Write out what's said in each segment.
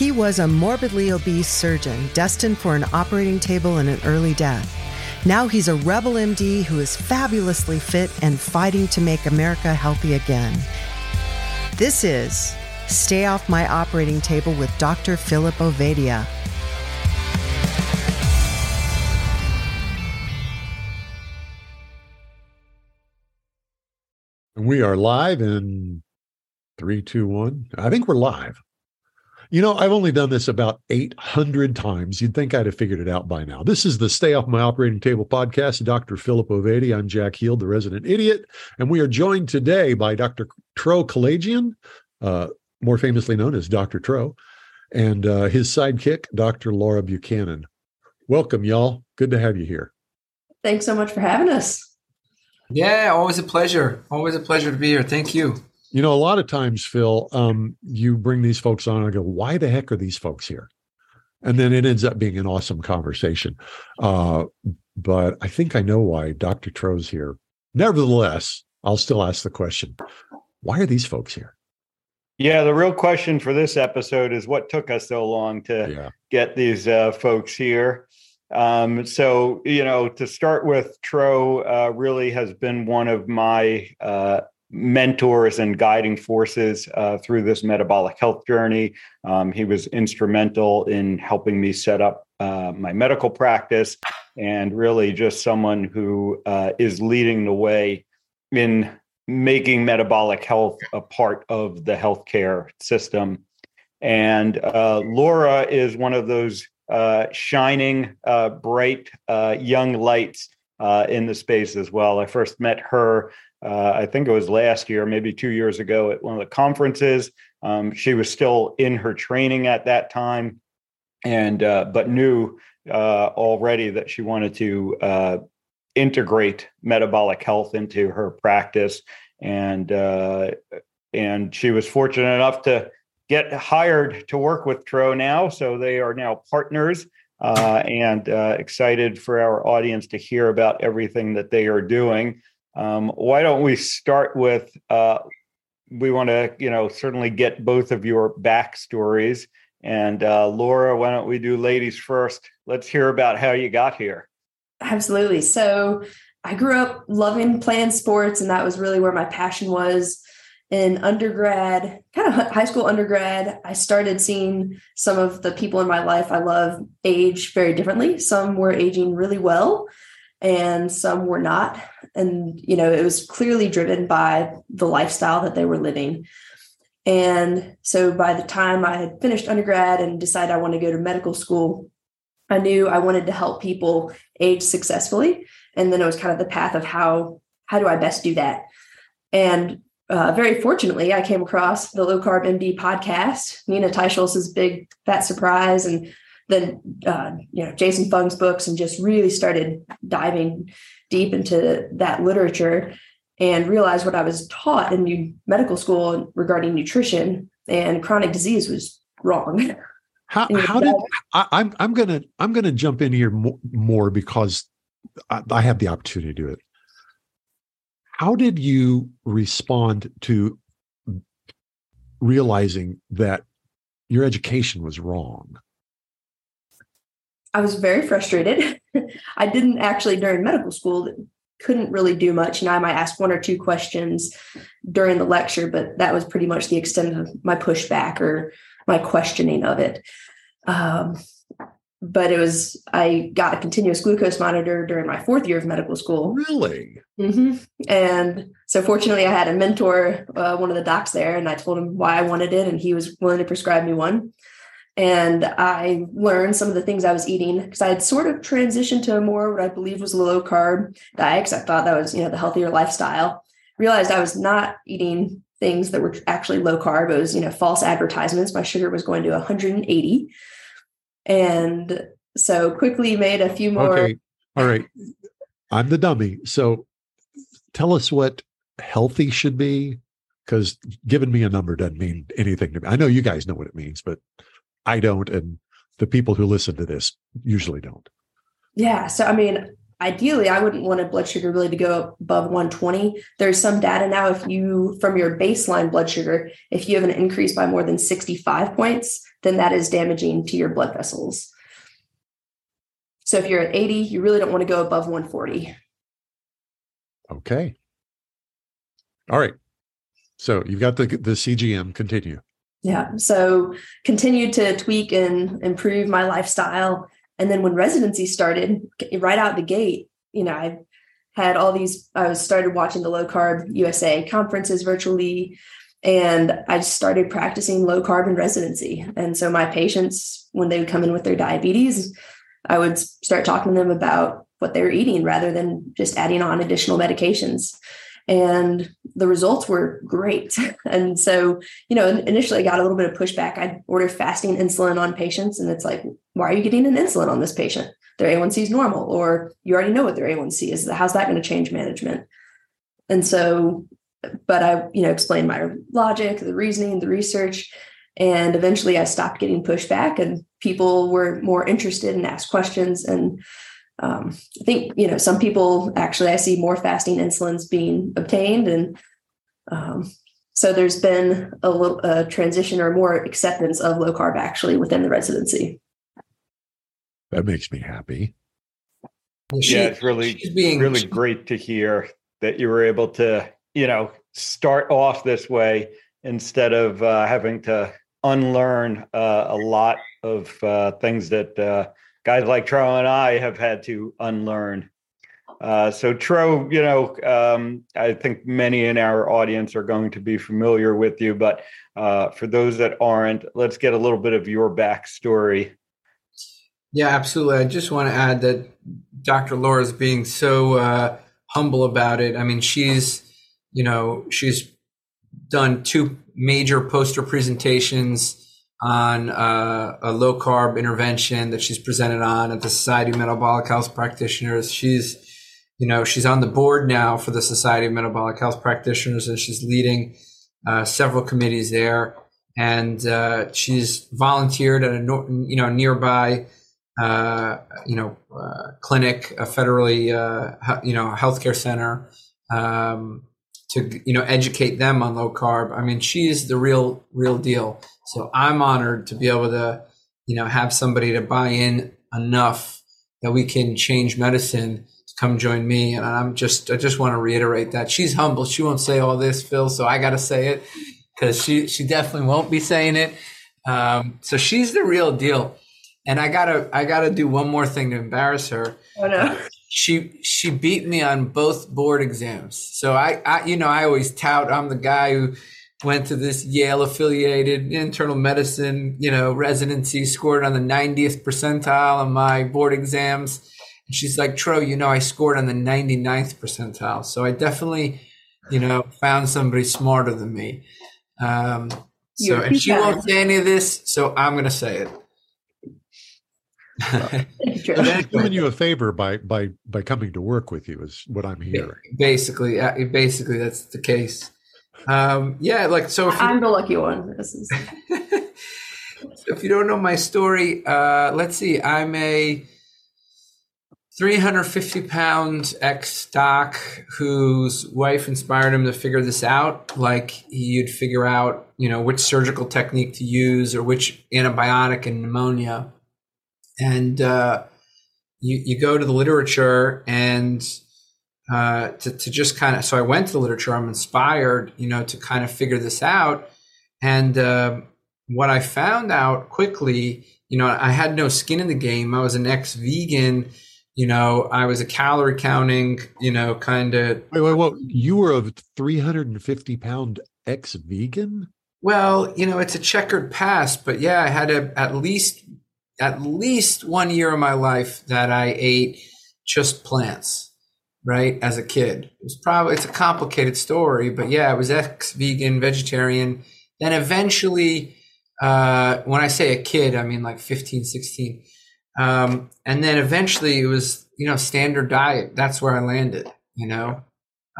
He was a morbidly obese surgeon destined for an operating table and an early death. Now he's a rebel MD who is fabulously fit and fighting to make America healthy again. This is Stay Off My Operating Table with Dr. Philip Ovadia. We are live in three, two, one. I think we're live. You know, I've only done this about 800 times. You'd think I'd have figured it out by now. This is the Stay Off My Operating Table podcast. Dr. Philip Ovadia. I'm Jack Heald, the resident idiot. And we are joined today by Dr. Tro Kalayjian, uh, more famously known as Dr. Tro, and uh, his sidekick, Dr. Laura Buchanan. Welcome, y'all. Good to have you here. Thanks so much for having us. Yeah, always a pleasure. Always a pleasure to be here. Thank you. You know, a lot of times, Phil, um, you bring these folks on, and I go, why the heck are these folks here? And then it ends up being an awesome conversation. Uh, but I think I know why Dr. Tro's here. Nevertheless, I'll still ask the question why are these folks here? Yeah, the real question for this episode is what took us so long to yeah. get these uh, folks here. Um, so, you know, to start with, Tro uh, really has been one of my uh, mentors and guiding forces uh, through this metabolic health journey. Um, he was instrumental in helping me set up uh, my medical practice and really just someone who uh, is leading the way in making metabolic health a part of the healthcare system. And uh, Laura is one of those uh, shining, uh, bright young lights in the space as well. I first met her, uh, I think it was last year, maybe two years ago, at one of the conferences. Um, she was still in her training at that time, and but knew already that she wanted to integrate metabolic health into her practice, and and she was fortunate enough to get hired to work with Tro now. So they are now partners uh, and uh, excited for our audience to hear about everything that they are doing. Um, why don't we start with? Uh, we want to, you know, certainly get both of your backstories. And uh, Laura, why don't we do ladies first? Let's hear about how you got here. Absolutely. So I grew up loving playing sports, and that was really where my passion was in undergrad, kind of high school undergrad, I started seeing some of the people in my life I love age very differently. Some were aging really well and some were not. And, you know, it was clearly driven by the lifestyle that they were living. And so by the time I had finished undergrad and decided I wanted to go to medical school, I knew I wanted to help people age successfully. And then it was kind of the path of how how do I best do that? And uh, very fortunately, I came across the Low Carb MD podcast, Nina Teicholz's Big Fat Surprise, and then uh, you know Jason Fung's books, and just really started diving deep into that literature and realized what I was taught in medical school regarding nutrition and chronic disease was wrong. How, how did I, am I'm, I'm gonna I'm gonna jump in here more, more because I, I have the opportunity to do it. How did you respond to realizing that your education was wrong? I was very frustrated. I didn't actually during medical school couldn't really do much. And I might ask one or two questions during the lecture, but that was pretty much the extent of my pushback or my questioning of it. Um, but it was I got a continuous glucose monitor during my fourth year of medical school. Really? Mm-hmm. And so, fortunately, I had a mentor, uh, one of the docs there, and I told him why I wanted it, and he was willing to prescribe me one. And I learned some of the things I was eating because I had sort of transitioned to a more what I believe was a low carb diet because I thought that was you know the healthier lifestyle. Realized I was not eating things that were actually low carb. It was you know false advertisements. My sugar was going to 180 and so quickly made a few more. Okay. All right. I'm the dummy. So tell us what healthy should be because giving me a number doesn't mean anything to me. I know you guys know what it means, but I don't. And the people who listen to this usually don't. Yeah. So, I mean, ideally I wouldn't want a blood sugar really to go above 120. There's some data now if you from your baseline blood sugar, if you have an increase by more than 65 points, then that is damaging to your blood vessels. So if you're at 80, you really don't want to go above 140. Okay. All right. So you've got the the CGM. Continue. Yeah. So continued to tweak and improve my lifestyle. And then when residency started, right out the gate, you know, I had all these, I started watching the low carb USA conferences virtually. And I started practicing low carb in residency. And so my patients, when they would come in with their diabetes, I would start talking to them about what they were eating rather than just adding on additional medications and the results were great. And so, you know, initially I got a little bit of pushback. I'd order fasting insulin on patients, and it's like, why are you getting an insulin on this patient? Their A1C is normal, or you already know what their A1C is. How's that going to change management? And so, but I, you know, explained my logic, the reasoning, the research, and eventually I stopped getting pushback, and people were more interested and asked questions. And um, I think you know some people actually I see more fasting insulins being obtained, and um, so there's been a little a transition or more acceptance of low carb actually within the residency. That makes me happy. She, yeah, it's really being, really great to hear that you were able to you know start off this way instead of uh, having to unlearn uh, a lot of uh, things that uh, guys like Tro and I have had to unlearn. Uh, so Tro, you know, um, I think many in our audience are going to be familiar with you, but uh, for those that aren't, let's get a little bit of your backstory. Yeah, absolutely. I just want to add that Dr. Laura is being so uh, humble about it. I mean, she's, you know, she's done two major poster presentations on uh, a low carb intervention that she's presented on at the Society of Metabolic Health Practitioners. She's, you know, she's on the board now for the Society of Metabolic Health Practitioners, and she's leading uh, several committees there. And uh, she's volunteered at a you know nearby uh, you know uh, clinic, a federally uh, you know healthcare center. Um, to you know educate them on low carb. I mean, she's the real real deal. So I'm honored to be able to, you know, have somebody to buy in enough that we can change medicine to come join me. And I'm just, I just want to reiterate that she's humble. She won't say all this, Phil. So I got to say it because she, she definitely won't be saying it. Um, so she's the real deal. And I gotta, I gotta do one more thing to embarrass her. Oh no. She she beat me on both board exams. So I, I you know I always tout I'm the guy who went to this Yale affiliated internal medicine, you know, residency, scored on the 90th percentile on my board exams. And she's like, Tro, you know, I scored on the 99th percentile. So I definitely, you know, found somebody smarter than me. Um, so, and she won't say any of this, so I'm going to say it. She's doing you a favor by by by coming to work with you is what I'm hearing. Basically, basically that's the case. Um, yeah, like so. If I'm the lucky one. This is. if you don't know my story, uh, let's see. I'm a 350 pound ex doc whose wife inspired him to figure this out. Like he'd figure out, you know, which surgical technique to use or which antibiotic in pneumonia. And uh, you you go to the literature and uh, to, to just kind of so I went to the literature. I'm inspired, you know, to kind of figure this out. And uh, what I found out quickly, you know, I had no skin in the game. I was an ex-vegan. You know, I was a calorie counting. You know, kind of. Wait, wait, wait! You were a 350 pound ex-vegan. Well, you know, it's a checkered past, but yeah, I had a, at least at least one year of my life that I ate just plants right as a kid. It was probably it's a complicated story but yeah i was ex-vegan vegetarian. Then eventually uh, when i say a kid i mean like 15 16 um, and then eventually it was you know standard diet. That's where i landed you know?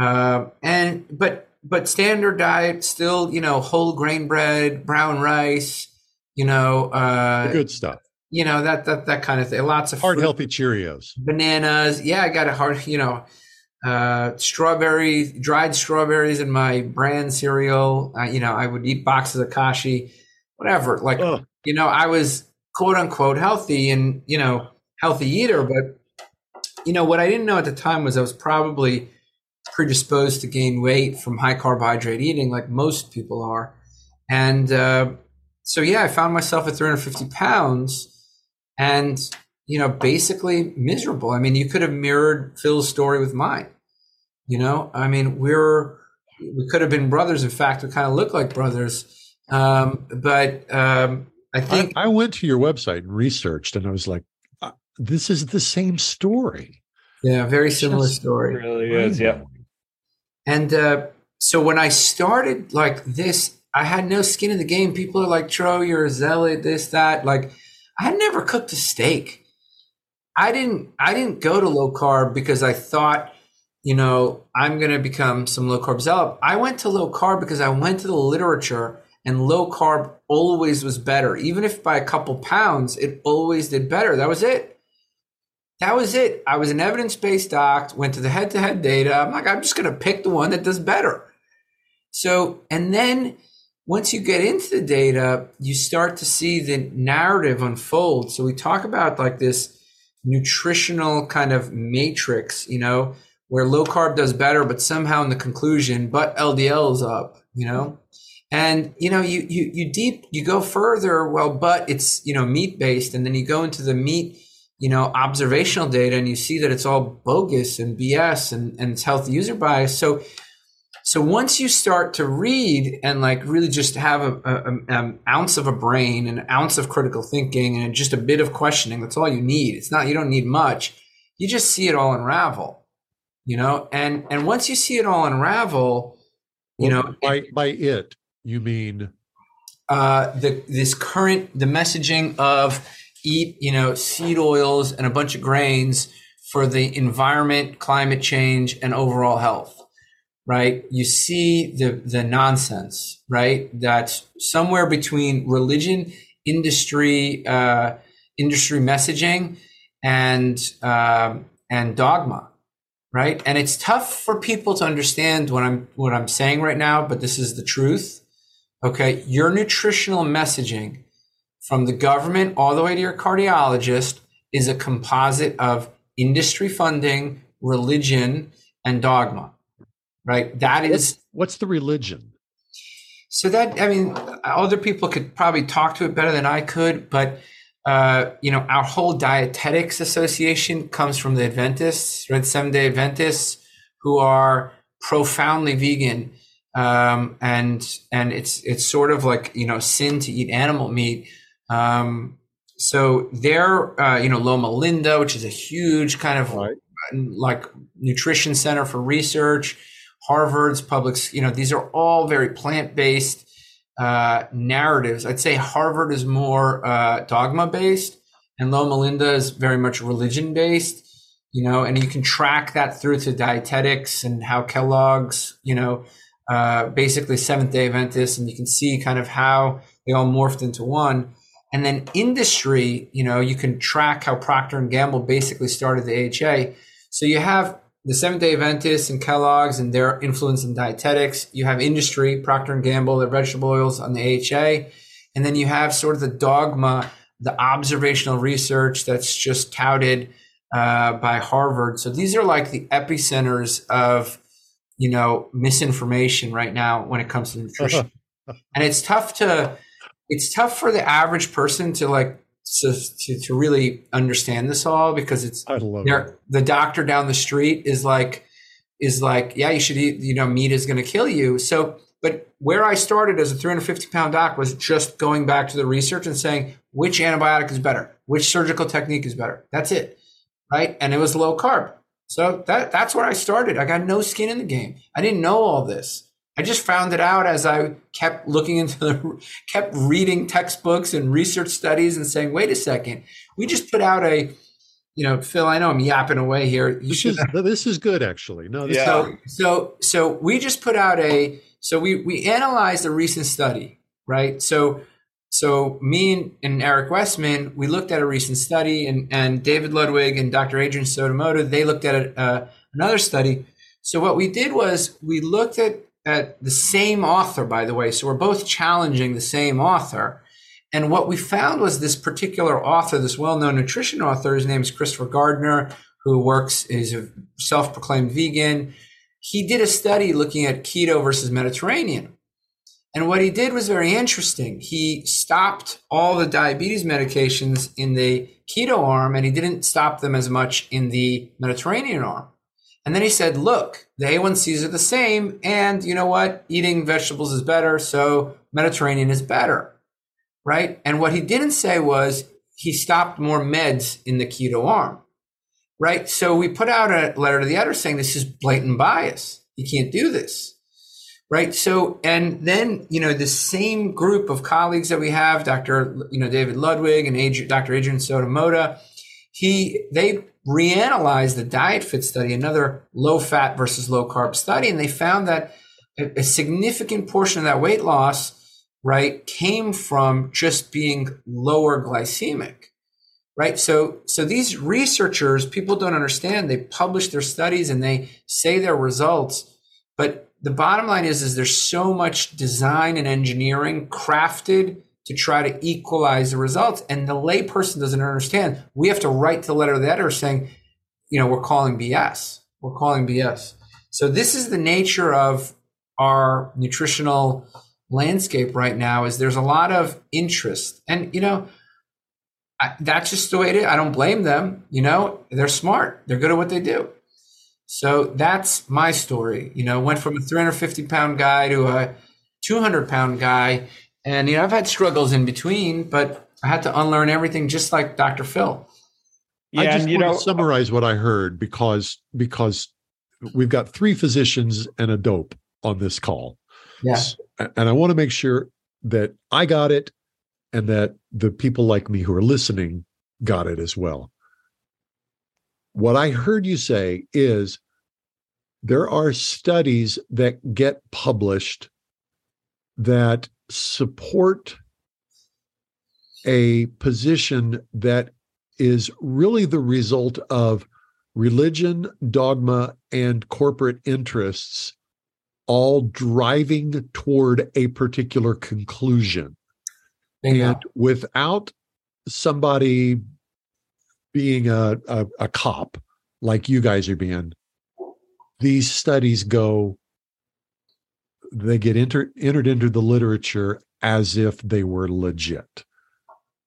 Uh, and but but standard diet still you know whole grain bread brown rice you know uh, good stuff you know that that that kind of thing. Lots of hard fruit, healthy Cheerios, bananas. Yeah, I got a hard, you know, uh, strawberry, dried strawberries in my bran cereal. Uh, you know, I would eat boxes of kashi, whatever. Like, Ugh. you know, I was quote unquote healthy and you know healthy eater, but you know what I didn't know at the time was I was probably predisposed to gain weight from high carbohydrate eating, like most people are, and uh, so yeah, I found myself at 350 pounds, and you know, basically miserable. I mean, you could have mirrored Phil's story with mine. You know, I mean, we're we could have been brothers. In fact, we kind of look like brothers. Um, but um, I think I, I, went to your website and researched, and I was like, uh, "This is the same story." Yeah, very similar story. really is. Yeah. And uh, so when I started like this, I had no skin in the game. People are like, "Tro, you're a zealot." This, that. Like, I never cooked a steak. I didn't I didn't go to low carb because I thought, you know, I'm going to become some low carb zealot. I went to low carb because I went to the literature and low carb always was better. Even if by a couple pounds, it always did better. That was it. That was it. I was an evidence-based doc, went to the head-to-head data. I'm like, I'm just going to pick the one that does better. So, and then once you get into the data, you start to see the narrative unfold. So we talk about like this nutritional kind of matrix, you know, where low carb does better, but somehow in the conclusion, but LDL is up, you know? And you know, you you you deep you go further, well, but it's you know meat based, and then you go into the meat, you know, observational data and you see that it's all bogus and BS and, and it's health user bias. So so once you start to read and like really just have a, a, an ounce of a brain, an ounce of critical thinking, and just a bit of questioning, that's all you need. It's not you don't need much. You just see it all unravel, you know. And and once you see it all unravel, you well, know, by by it you mean uh, the this current the messaging of eat you know seed oils and a bunch of grains for the environment, climate change, and overall health right? You see the the nonsense, right? That's somewhere between religion, industry, uh, industry messaging, and um, and dogma, right? And it's tough for people to understand what I'm what I'm saying right now, but this is the truth. Okay, your nutritional messaging from the government all the way to your cardiologist is a composite of industry funding, religion, and dogma right? That is what's, the religion? So that I mean, other people could probably talk to it better than I could, but uh, you know, our whole dietetics association comes from the Adventists, right? Seven Day Adventists, who are profoundly vegan, um, and and it's it's sort of like you know sin to eat animal meat. Um, so they're uh, you know Loma Linda, which is a huge kind of right. like nutrition center for research. Harvard's public, you know, these are all very plant based uh, narratives. I'd say Harvard is more uh, dogma based, and Loma Linda is very much religion based. You know, and you can track that through to dietetics and how Kellogg's, you know, uh, basically Seventh Day Adventists, and you can see kind of how they all morphed into one. And then industry, you know, you can track how Procter and Gamble basically started the AHA. So you have the Seventh Day Adventists and Kellogg's and their influence in dietetics. You have industry, Procter and Gamble, their vegetable oils on the AHA, and then you have sort of the dogma, the observational research that's just touted uh, by Harvard. So these are like the epicenters of you know misinformation right now when it comes to nutrition, and it's tough to it's tough for the average person to like to, to, to really understand this all because it's the doctor down the street is like is like yeah you should eat you know meat is going to kill you so but where I started as a 350 pound doc was just going back to the research and saying which antibiotic is better, which surgical technique is better. That's it, right? And it was low carb. So that that's where I started. I got no skin in the game. I didn't know all this. I just found it out as I kept looking into the, kept reading textbooks and research studies and saying, wait a second, we just put out a, you know, Phil, I know I'm yapping away here. You this, should, is, this is good, actually. No, yeah. so, so, so we just put out a, so we, we analyzed a recent study, right? So So me and, Eric Westman, we looked at a recent study, and, and David Ludwig and Dr. Adrian Soto-Mota, they looked at a, uh, another study. So what we did was we looked at, at the same author, by the way. So we're both challenging the same author. And what we found was this particular author, this well-known nutrition author, his name is Christopher Gardner, who works, is a self-proclaimed vegan. He did a study looking at keto versus Mediterranean. And what he did was very interesting. He stopped all the diabetes medications in the keto arm and he didn't stop them as much in the Mediterranean arm. And then he said, look, the A1Cs are the same. And you know what? Eating vegetables is better. So Mediterranean is better. Right. And what he didn't say was he stopped more meds in the keto arm. Right. So we put out a letter to the editor saying this is blatant bias. You can't do this right so and then you know the same group of colleagues that we have dr you know david ludwig and dr adrian soto-mota he they reanalyzed the diet fit study another low fat versus low carb study and they found that a, significant portion of that weight loss right came from just being lower glycemic right? So so these researchers people don't understand. They publish their studies and they say their results but the bottom line is, is there's so much design and engineering crafted to try to equalize the results. And the layperson doesn't understand. We have to write the letter of the editor saying, you know, we're calling BS. We're calling BS. So this is the nature of our nutritional landscape right now is there's a lot of interest and you know I, that's just the way it is i don't blame them you know they're smart they're good at what they do so that's my story. You know, went from a 350 pound guy to a 200 pound guy. And, you know, I've had struggles in between, but I had to unlearn everything just like Dr. Phil. Yeah, I just and, you want know, to summarize what I heard because because we've got three physicians and a dope on this call. Yes. And I want to make sure that I got it and that the people like me who are listening got it as well. What I heard you say is there are studies that get published that support a position that is really the result of religion, dogma, and corporate interests all driving toward a particular conclusion. And without somebody being a, a, a cop like you guys are being, these studies go, they get enter, entered into the literature as if they were legit.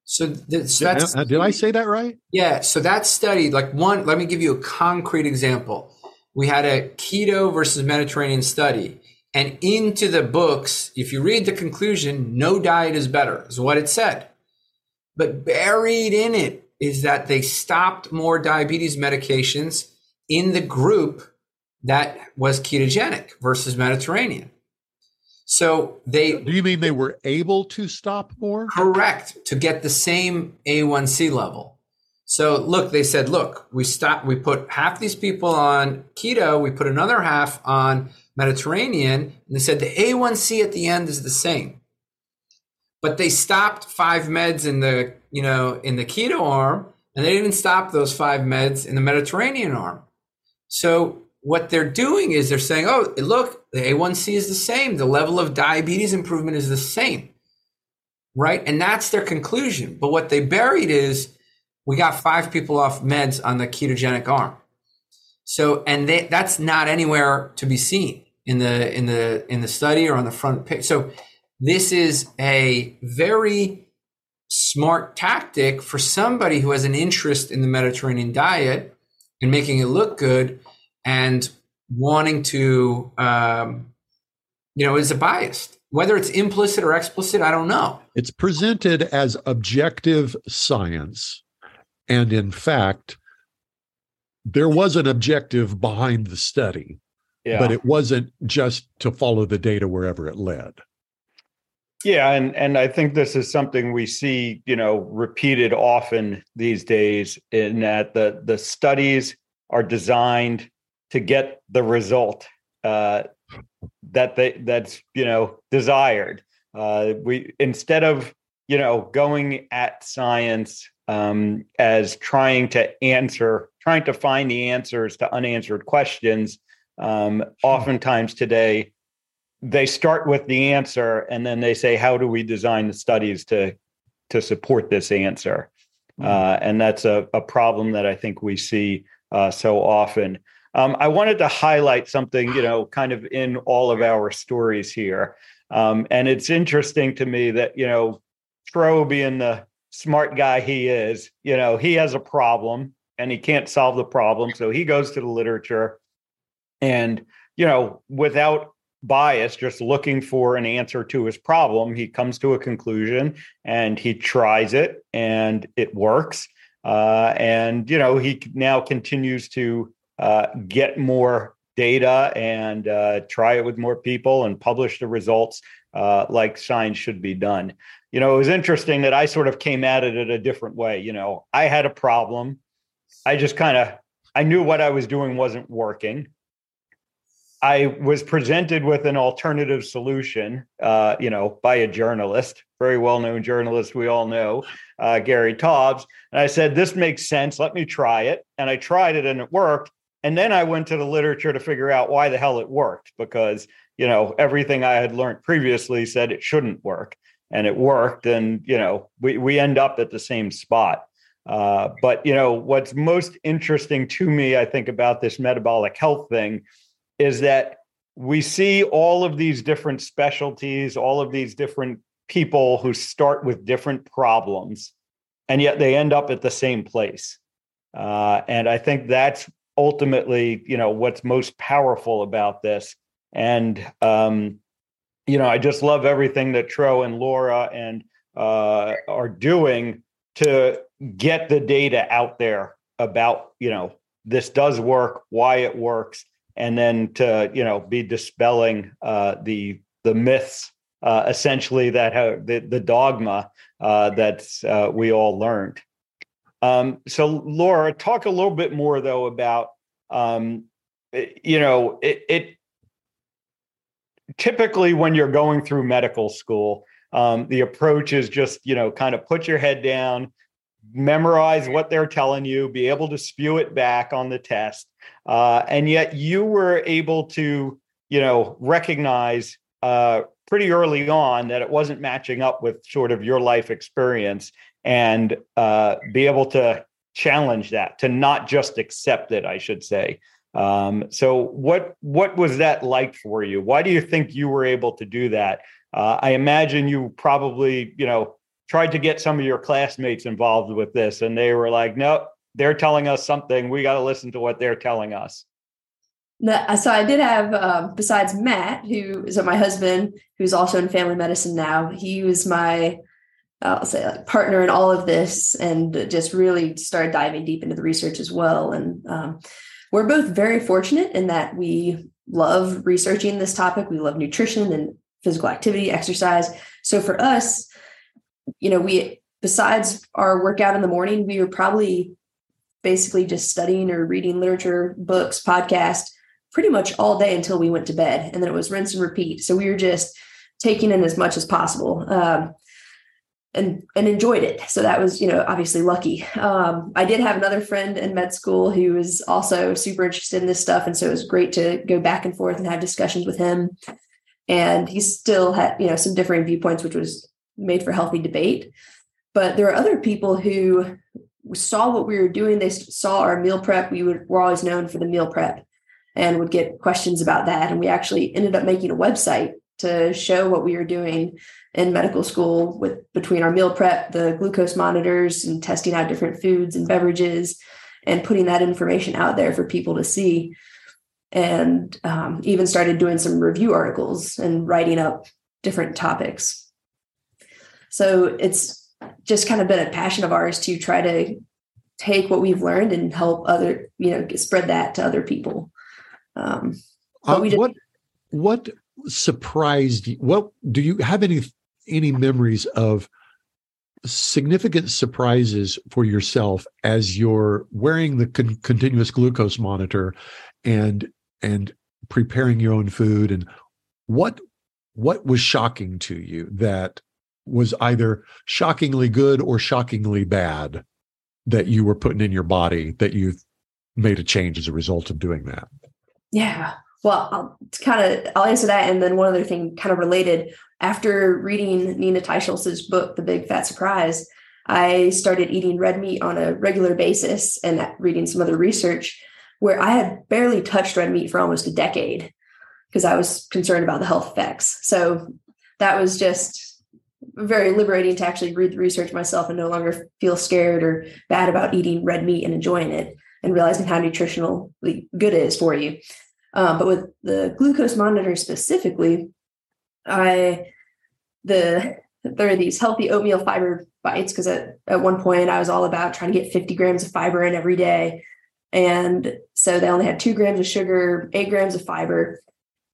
So, th- so that's did I say that right? Yeah. So that study, like one, let me give you a concrete example. We had a keto versus Mediterranean study, and into the books, if you read the conclusion, no diet is better, is what it said. But buried in it is that they stopped more diabetes medications in the group that was ketogenic versus Mediterranean. So they Do you mean they were able to stop more? Correct, to get the same A1C level. So look, they said, look, we stop we put half these people on keto, we put another half on Mediterranean, and they said the A1C at the end is the same. But they stopped five meds in the you know, in the keto arm, and they didn't stop those five meds in the Mediterranean arm. So what they're doing is they're saying, oh, look, the A1C is the same. The level of diabetes improvement is the same. Right. And that's their conclusion. But what they buried is we got five people off meds on the ketogenic arm. So, and they, that's not anywhere to be seen in the, in the, in the study or on the front page. So this is a very smart tactic for somebody who has an interest in the Mediterranean diet and making it look good and wanting to, um, you know, is a biased. Whether it's implicit or explicit, I don't know. It's presented as objective science. And in fact, there was an objective behind the study, yeah. but it wasn't just to follow the data wherever it led. Yeah, and and I think this is something we see, you know, repeated often these days in that the the studies are designed to get the result uh, that they that's you know desired. Uh, we instead of you know, going at science um, as trying to answer, trying to find the answers to unanswered questions. Um, oftentimes today, they start with the answer and then they say, "How do we design the studies to to support this answer?" Mm-hmm. Uh, and that's a, a problem that I think we see uh, so often. Um, I wanted to highlight something, you know, kind of in all of our stories here. Um, and it's interesting to me that, you know, Tro being the smart guy he is, you know, he has a problem and he can't solve the problem. So he goes to the literature and, you know, without bias, just looking for an answer to his problem, he comes to a conclusion and he tries it and it works. Uh, and, you know, he now continues to uh, get more data and uh, try it with more people and publish the results uh, like science should be done. You know, it was interesting that I sort of came at it in a different way. You know, I had a problem. I just kind of I knew what I was doing wasn't working. I was presented with an alternative solution, uh, you know, by a journalist, very well-known journalist we all know, uh, Gary Taubes, and I said, "This makes sense. Let me try it." And I tried it, and it worked. And then I went to the literature to figure out why the hell it worked because, you know, everything I had learned previously said it shouldn't work and it worked. And, you know, we, we end up at the same spot. Uh, but, you know, what's most interesting to me, I think, about this metabolic health thing is that we see all of these different specialties, all of these different people who start with different problems, and yet they end up at the same place. Uh, and I think that's ultimately, you know, what's most powerful about this. And um, you know, I just love everything that Tro and Laura and uh, are doing to get the data out there about, you know, this does work, why it works, and then to, you know, be dispelling uh, the the myths, uh, essentially that have the, the dogma uh, that uh, we all learned. Um, so, Laura, talk a little bit more though about, um, you know, it, it, typically when you're going through medical school, um, the approach is just, you know, kind of put your head down, memorize what they're telling you, be able to spew it back on the test, uh, and yet you were able to, you know, recognize uh, pretty early on that it wasn't matching up with sort of your life experience and uh, be able to challenge that, to not just accept it, I should say. Um, so, what what was that like for you? Why do you think you were able to do that? Uh, I imagine you probably, you know, tried to get some of your classmates involved with this, and they were like, "No, they're telling us something. We got to listen to what they're telling us." No, so I did have, um, besides Matt, who is my husband, who's also in family medicine now. He was my I'll say like partner in all of this and just really started diving deep into the research as well. And um, we're both very fortunate in that we love researching this topic. We love nutrition and physical activity, exercise. So for us, you know, we besides our workout in the morning, we were probably basically just studying or reading literature, books, podcast pretty much all day until we went to bed. And then it was rinse and repeat. So we were just taking in as much as possible. Um, and and enjoyed it. So that was, you know, obviously lucky. Um, I did have another friend in med school who was also super interested in this stuff, and so it was great to go back and forth and have discussions with him. And he still had, you know, some differing viewpoints, which was made for healthy debate. But there are other people who saw what we were doing. They saw our meal prep. We would, were always known for the meal prep, and would get questions about that. And we actually ended up making a website to show what we were doing in medical school with between our meal prep, the glucose monitors, and testing out different foods and beverages, and putting that information out there for people to see. And um, even started doing some review articles and writing up different topics. So it's just kind of been a passion of ours to try to take what we've learned and help other, you know, spread that to other people. Um, uh, just, what what surprised you? What do you have any any memories of significant surprises for yourself as you're wearing the con- continuous glucose monitor and and preparing your own food and what what was shocking to you that was either shockingly good or shockingly bad that you were putting in your body that you made a change as a result of doing that? Yeah. Well, I'll kind of I'll answer that, and then one other thing, kind of related. After reading Nina Teicholz's book, The Big Fat Surprise, I started eating red meat on a regular basis and reading some other research where I had barely touched red meat for almost a decade because I was concerned about the health effects. So that was just very liberating to actually read the research myself and no longer feel scared or bad about eating red meat and enjoying it and realizing how nutritionally good it is for you. Um, but with the glucose monitor specifically, I the there are these healthy oatmeal fiber bites because at, at one point I was all about trying to get 50 grams of fiber in every day. And so they only had two grams of sugar, eight grams of fiber.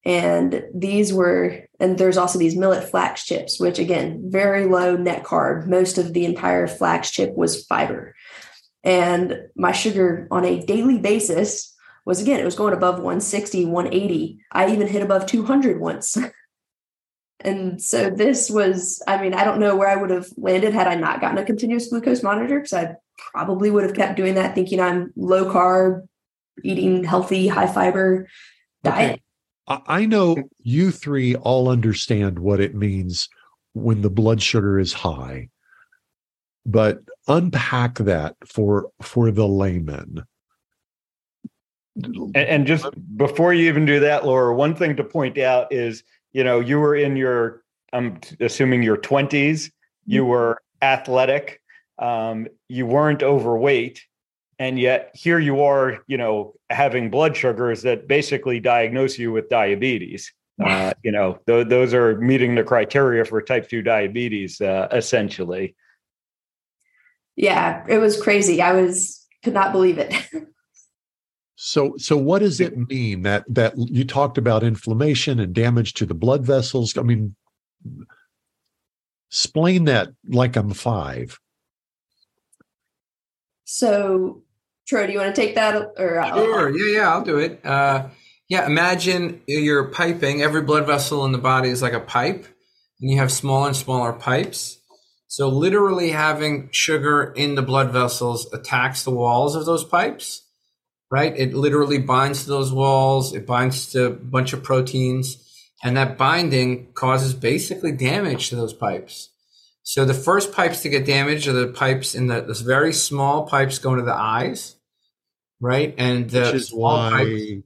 And these were, and there's also these millet flax chips, which again, very low net carb. Most of the entire flax chip was fiber. And my sugar on a daily basis was again, it was going above 160, 180. I even hit above 200 once. and so this was, I mean, I don't know where I would have landed had I not gotten a continuous glucose monitor because I probably would have kept doing that, thinking I'm low carb, eating healthy, high fiber diet. Okay. I know you three all understand what it means when the blood sugar is high, but unpack that for for the layman. And, and just before you even do that, Laura, one thing to point out is, you know, you were in your, I'm assuming your 20s, you mm-hmm. were athletic, um, you weren't overweight, and yet here you are you know having blood sugars that basically diagnose you with diabetes. Uh, you know th- those are meeting the criteria for type 2 diabetes uh, essentially. Yeah it was crazy. I was could not believe it so so what does it mean that that you talked about inflammation and damage to the blood vessels i mean explain that like i'm five so Tro, do you want to take that? Or uh, sure, yeah, yeah, I'll do it. Uh, yeah, imagine you're piping. Every blood vessel in the body is like a pipe, and you have smaller and smaller pipes. So literally having sugar in the blood vessels attacks the walls of those pipes, right? It literally binds to those walls. It binds to a bunch of proteins, and that binding causes basically damage to those pipes. So the first pipes to get damaged are the pipes in the this very small pipes going to the eyes right? And the Which is why pipes,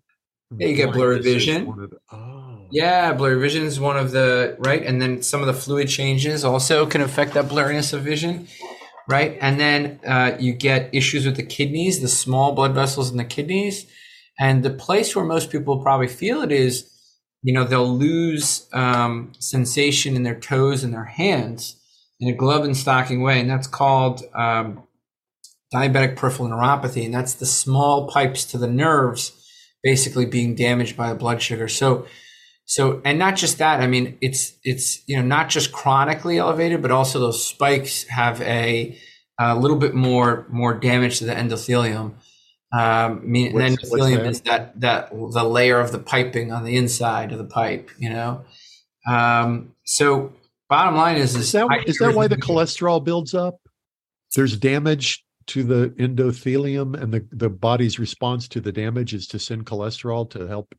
yeah, you get blurry vision. The, oh. Yeah, blurry vision is one of the right, and then some of the fluid changes also can affect that blurriness of vision, right? And then uh, you get issues with the kidneys, the small blood vessels in the kidneys, and the place where most people probably feel it is, you know, they'll lose um, sensation in their toes and their hands in a glove and stocking way, and that's called um, diabetic peripheral neuropathy, and that's the small pipes to the nerves basically being damaged by the blood sugar. So, so, and not just that. I mean, it's it's you know not just chronically elevated, but also those spikes have a, a little bit more more damage to the endothelium. Um, I mean, what's, endothelium is that that the layer of the piping on the inside of the pipe. You know, um, so bottom line is is, is that, is that why the cholesterol builds up? There's damage to the endothelium and the, the body's response to the damage is to send cholesterol to help?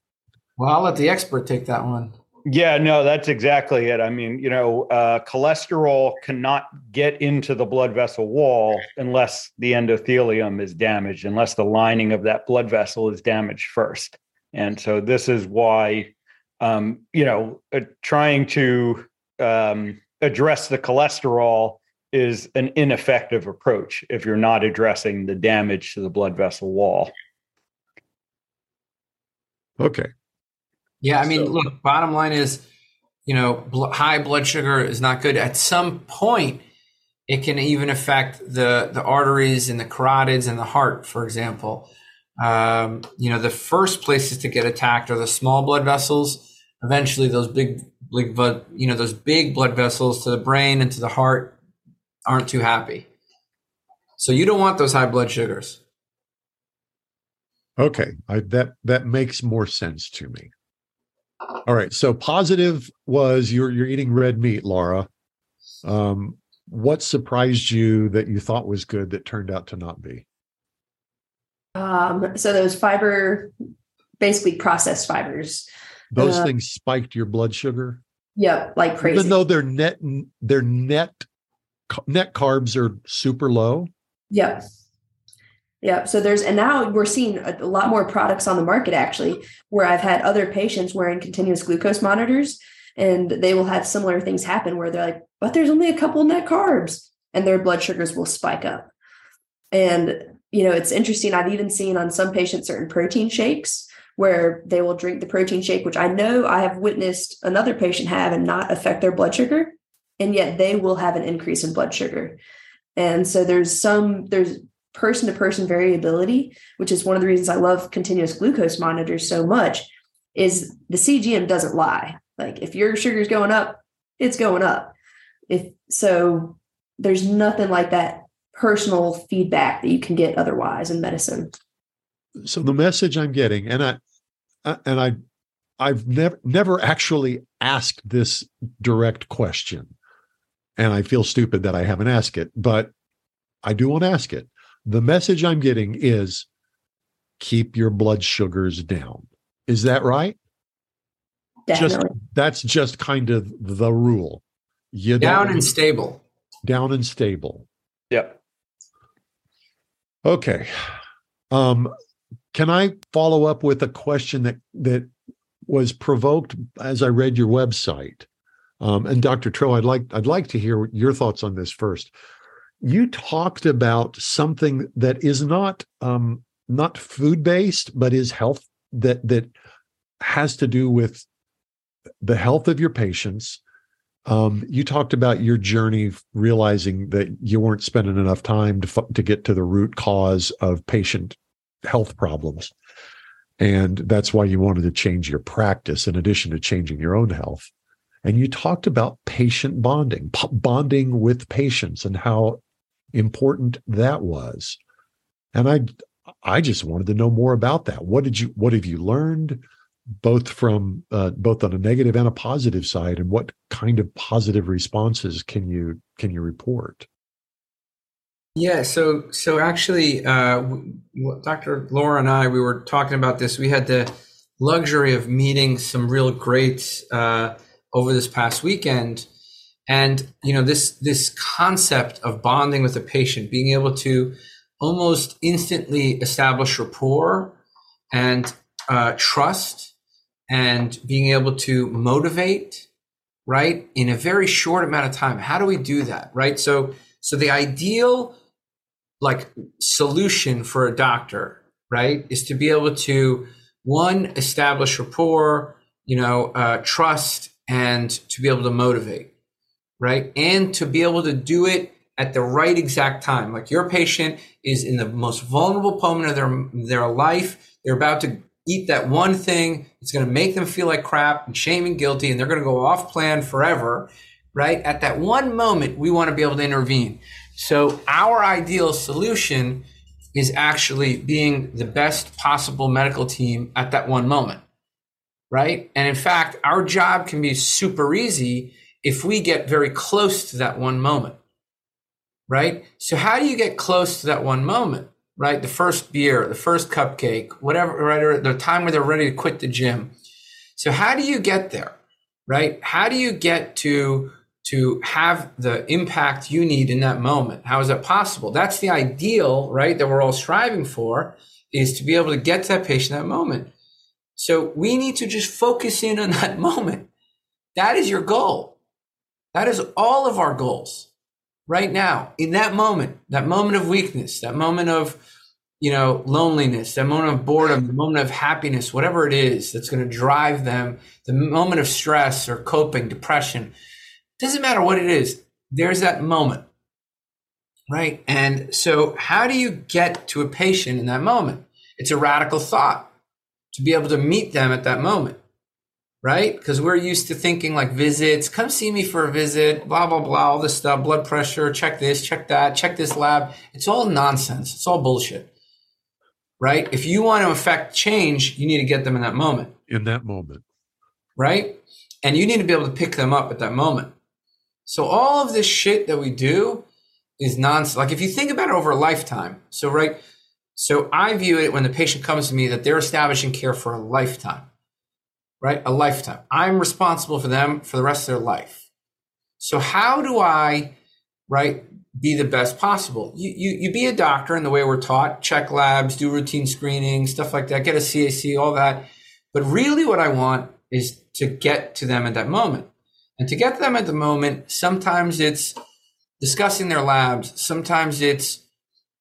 Well, I'll let the expert take that one. Yeah, no, that's exactly it. I mean, you know, uh, cholesterol cannot get into the blood vessel wall unless the endothelium is damaged, unless the lining of that blood vessel is damaged first. And so this is why, um, you know, uh, trying to um, address the cholesterol is an ineffective approach if you're not addressing the damage to the blood vessel wall. Okay. Yeah, I mean, so, look, bottom line is, you know, bl- high blood sugar is not good. At some point, it can even affect the the arteries and the carotids and the heart, for example. Um, you know, the first places to get attacked are the small blood vessels. Eventually, those big, big blood, you know, those big blood vessels to the brain and to the heart aren't too happy. So you don't want those high blood sugars. Okay, I, that that makes more sense to me. All right, so positive was you're you're eating red meat, Laura. Um, what surprised you that you thought was good that turned out to not be? Um, so those fiber, basically processed fibers. Those uh, things spiked your blood sugar. Yep, like crazy. Even though their net their net net carbs are super low. Yep. Yeah. So there's, and now we're seeing a, a, lot more products on the market actually, where I've had other patients wearing continuous glucose monitors and they will have similar things happen where they're like, but there's only a couple net carbs and their blood sugars will spike up. And, you know, it's interesting. I've even seen on some patients certain protein shakes where they will drink the protein shake, which I know I have witnessed another patient have and not affect their blood sugar. And yet they will have an increase in blood sugar. And so there's some, there's person to person variability, which is one of the reasons I love continuous glucose monitors so much, is the CGM doesn't lie. Like if your sugar's going up, it's going up. If so, there's nothing like that personal feedback that you can get otherwise in medicine. So the message I'm getting, and I, and I, I've never never actually asked this direct question, and I feel stupid that I haven't asked it, but I do want to ask it the message I'm getting is keep your blood sugars down. Is that right? Definitely. Just that's just kind of the rule. You down and stable. Down and stable. Yep. Okay. Um, can I follow up with a question that that was provoked as I read your website? Um, and Dr. Tro, I'd like I'd like to hear your thoughts on this first you talked about something that is not um, not food based, but is health that that has to do with the health of your patients. Um, you talked about your journey, realizing that you weren't spending enough time to to get to the root cause of patient health problems, and that's why you wanted to change your practice in addition to changing your own health. And you talked about patient bonding, p- bonding with patients, and how important that was. And I I just wanted to know more about that. What did you what have you learned both from uh, both on a negative and a positive side and what kind of positive responses can you can you report? Yeah, so so actually uh, Dr. Laura and I we were talking about this. We had the luxury of meeting some real greats uh, over this past weekend and you know this this concept of bonding with a patient, being able to almost instantly establish rapport and uh, trust, and being able to motivate, right, in a very short amount of time. How do we do that, right? So so the ideal like solution for a doctor, right, is to be able to one establish rapport, you know, uh, trust, and to be able to motivate right? And to be able to do it at the right exact time. Like your patient is in the most vulnerable moment of their, their life. They're about to eat that one thing. It's going to make them feel like crap and shame and guilty, and they're going to go off plan forever, right? At that one moment, we want to be able to intervene. So our ideal solution is actually being the best possible medical team at that one moment, right? And in fact, our job can be super easy if we get very close to that one moment, right? So, how do you get close to that one moment, right? The first beer, the first cupcake, whatever, right? Or the time where they're ready to quit the gym. So, how do you get there, right? How do you get to to have the impact you need in that moment? How is that possible? That's the ideal, right? That we're all striving for is to be able to get to that patient that moment. So we need to just focus in on that moment. That is your goal. That is all of our goals right now in that moment, that moment of weakness, that moment of, you know, loneliness, that moment of boredom, the moment of happiness, whatever it is that's going to drive them, the moment of stress or coping, depression, doesn't matter what it is. There's that moment. Right. And so how do you get to a patient in that moment? It's a radical thought to be able to meet them at that moment right? Because we're used to thinking like visits, come see me for a visit, blah, blah, blah, all this stuff, blood pressure, check this, check that, check this lab. It's all nonsense. It's all bullshit, right? If you want to affect change, you need to get them in that moment. In that moment. Right? And you need to be able to pick them up at that moment. So all of this shit that we do is nonsense. Like if you think about it over a lifetime. So right. So I view it when the patient comes to me that they're establishing care for a lifetime, right? A lifetime. I'm responsible for them for the rest of their life. So how do I, right, be the best possible? You, you, you be a doctor in the way we're taught, check labs, do routine screening, stuff like that, get a CAC, all that. But really what I want is to get to them at that moment. And to get to them at the moment, sometimes it's discussing their labs, sometimes it's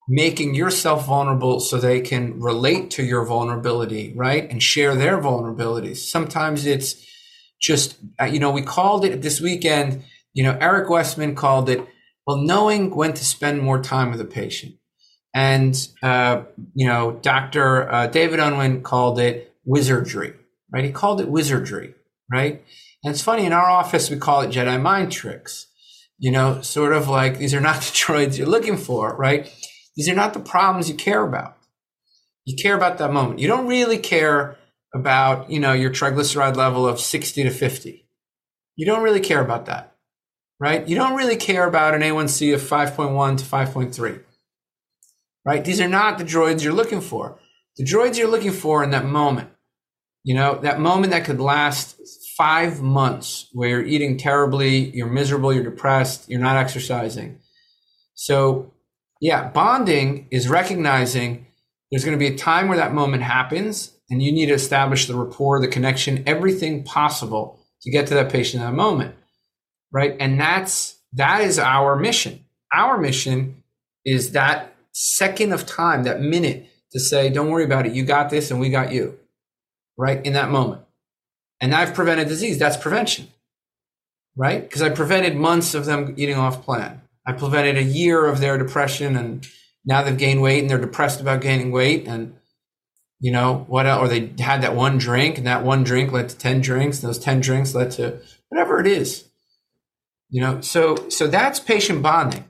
making yourself vulnerable so they can relate to your vulnerability, right? And share their vulnerabilities. Sometimes it's just, uh, you know, we called it this weekend, you know, Eric Westman called it, well, knowing when to spend more time with a patient. And, uh, you know, Dr. Uh, David Unwin called it wizardry, right? He called it wizardry, right? And it's funny, in our office, we call it Jedi mind tricks. You know, sort of like these are not the droids you're looking for, right? These are not the problems you care about. You care about that moment. You don't really care about, you know, your triglyceride level of 60 to 50. You don't really care about that, right? You don't really care about an A1C of 5.1 to 5.3, right? These are not the droids you're looking for. The droids you're looking for in that moment, you know, that moment that could last five months where you're eating terribly, you're miserable, you're depressed, you're not exercising. So, yeah, bonding is recognizing there's going to be a time where that moment happens and you need to establish the rapport, the connection, everything possible to get to that patient in that moment. Right. And that's, that is our mission. Our mission is that second of time, that minute to say, don't worry about it. You got this and we got you. Right. In that moment. And I've prevented disease. That's prevention, right? Because I prevented months of them eating off plan. I prevented a year of their depression, and now they've gained weight and they're depressed about gaining weight. And you know what? Else? Or they had that one drink, and that one drink led to ten drinks. And those ten drinks led to whatever it is. You know, so so that's patient bonding.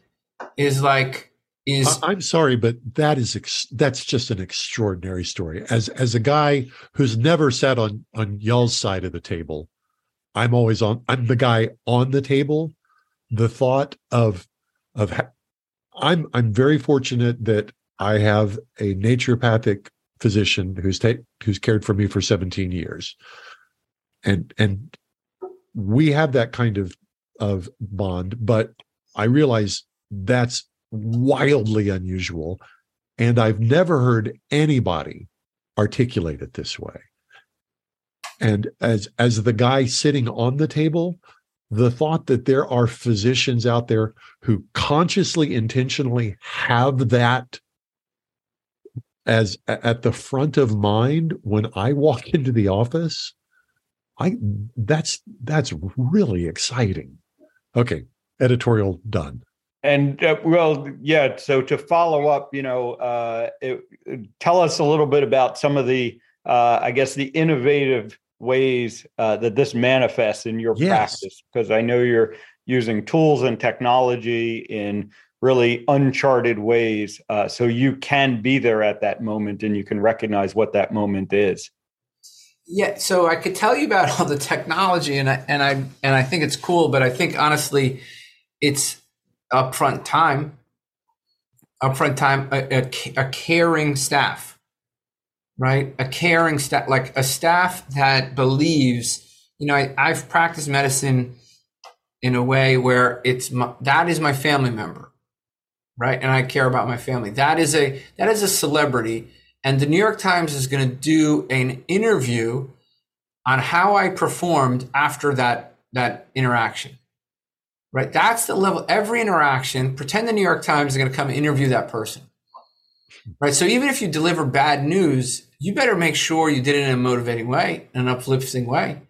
Is like is I'm sorry, but that is ex- that's just an extraordinary story. As as a guy who's never sat on on y'all's side of the table, I'm always on. I'm the guy on the table. The thought of of ha- I'm I'm very fortunate that I have a naturopathic physician who's ta- who's cared for me for 17 years, and and we have that kind of of bond. But I realize that's wildly unusual. And I've never heard anybody articulate it this way. And as as the guy sitting on the table, the thought that there are physicians out there who consciously intentionally have that as at the front of mind when I walk into the office, I that's that's really exciting. Okay, editorial done. And uh, well, yeah. So to follow up, you know, uh, it, tell us a little bit about some of the, uh, I guess, the innovative ways uh, that this manifests in your yes. practice, because I know you're using tools and technology in really uncharted ways, uh, so you can be there at that moment and you can recognize what that moment is. Yeah, so I could tell you about all the technology, and I and I and I think it's cool, but I think honestly, it's upfront time, upfront time, a, a, a caring staff, right? A caring staff, like a staff that believes, you know, I, I've practiced medicine in a way where it's my, that is my family member, right? And I care about my family. That is a that is a celebrity, and the New York Times is going to do an interview on how I performed after that that interaction right? That's the level. Every interaction, pretend the New York Times is going to come interview that person, right? So even if you deliver bad news, you better make sure you did it in a motivating way, an uplifting way.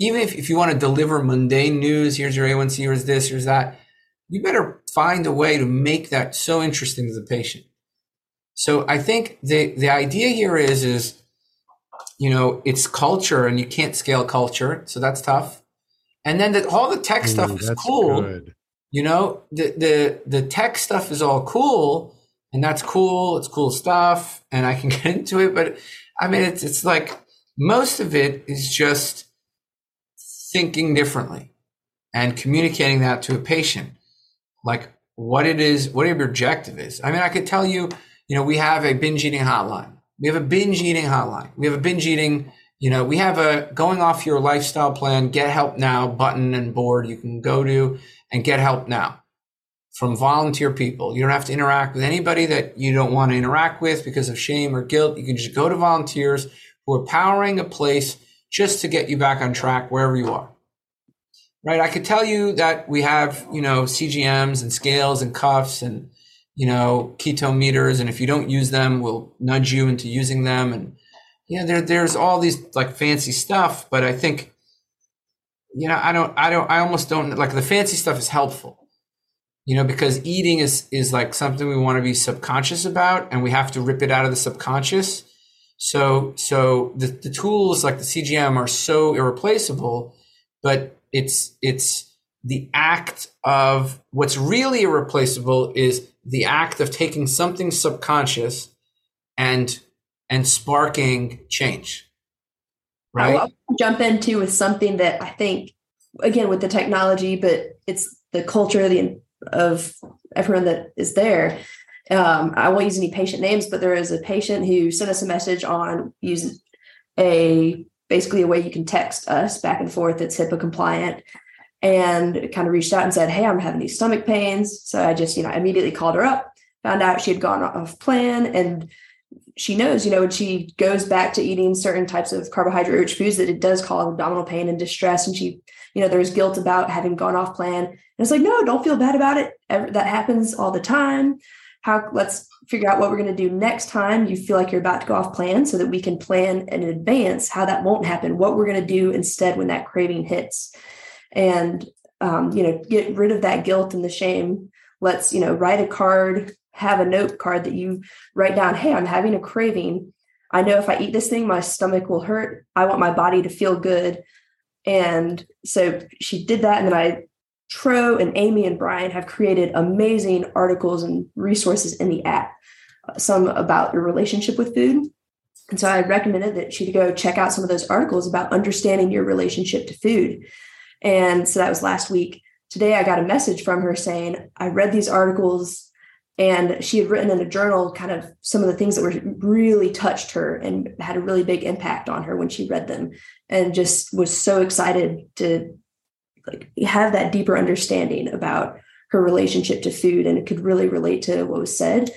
Even if, if you want to deliver mundane news, here's your A1C, here's this, here's that, you better find a way to make that so interesting to the patient. So I think the, the idea here is, is, you know, it's culture and you can't scale culture. So that's tough. And then the, all the tech Ooh, stuff is cool. Good. You know, the, the the tech stuff is all cool, and that's cool. It's cool stuff, and I can get into it. But I mean, it's it's like most of it is just thinking differently, and communicating that to a patient, like what it is, what your objective is. I mean, I could tell you, you know, we have a binge eating hotline. We have a binge eating hotline. We have a binge eating, you know, we have a going off your lifestyle plan, get help now button and board you can go to and get help now from volunteer people. You don't have to interact with anybody that you don't want to interact with because of shame or guilt. You can just go to volunteers who are powering a place just to get you back on track wherever you are. Right? I could tell you that we have, you know, CGMs and scales and cuffs and, you know, keto meters. And if you don't use them, we'll nudge you into using them. And, yeah, there, there's all these like fancy stuff, but I think, you know, I don't, I don't, I almost don't like the fancy stuff is helpful you know because eating is is like something we want to be subconscious about and we have to rip it out of the subconscious. So so the, the tools like the cgm are so irreplaceable but it's it's the act of what's really irreplaceable is the act of taking something subconscious and and sparking change. Right? I'll jump into with something that i think again with the technology but it's the culture the of everyone that is there. Um, I won't use any patient names, but there is a patient who sent us a message on using a basically a way you can text us back and forth that's HIPAA compliant and kind of reached out and said, Hey, I'm having these stomach pains. So I just, you know, immediately called her up, found out she had gone off plan and she knows, you know, when she goes back to eating certain types of carbohydrate rich foods that it does cause abdominal pain and distress. And she, you know, there's guilt about having gone off plan. And it's like, no, don't feel bad about it. That happens all the time. How let's figure out what we're going to do next time you feel like you're about to go off plan so that we can plan in advance how that won't happen, what we're going to do instead when that craving hits. And um, you know, get rid of that guilt and the shame. Let's, you know, write a card have a note card that you write down, hey, I'm having a craving. I know if I eat this thing, my stomach will hurt. I want my body to feel good. And so she did that. And then I, Tro and Amy and Brian have created amazing articles and resources in the app, uh, some about your relationship with food. And so I recommended that she go check out some of those articles about understanding your relationship to food. And so that was last week. Today I got a message from her saying, I read these articles and she had written in a journal kind of some of the things that were really touched her and had a really big impact on her when she read them. And just was so excited to like have that deeper understanding about her relationship to food and it could really relate to what was said.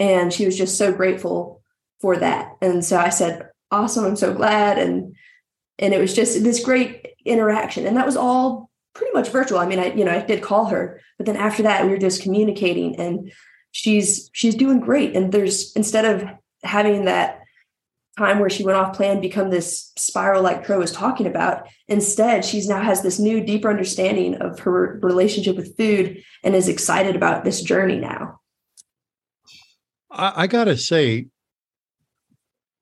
And she was just so grateful for that. And so i said awesome i'm so glad. And and it was just this great interaction. And that was all pretty much virtual. I mean i you know i did call her but then after that we were just communicating. And she's she's doing great and there's instead of having that time where she went off plan become this spiral like Tro is talking about. Instead, she's now has this new, deeper understanding of her relationship with food and is excited about this journey now. I, I gotta say,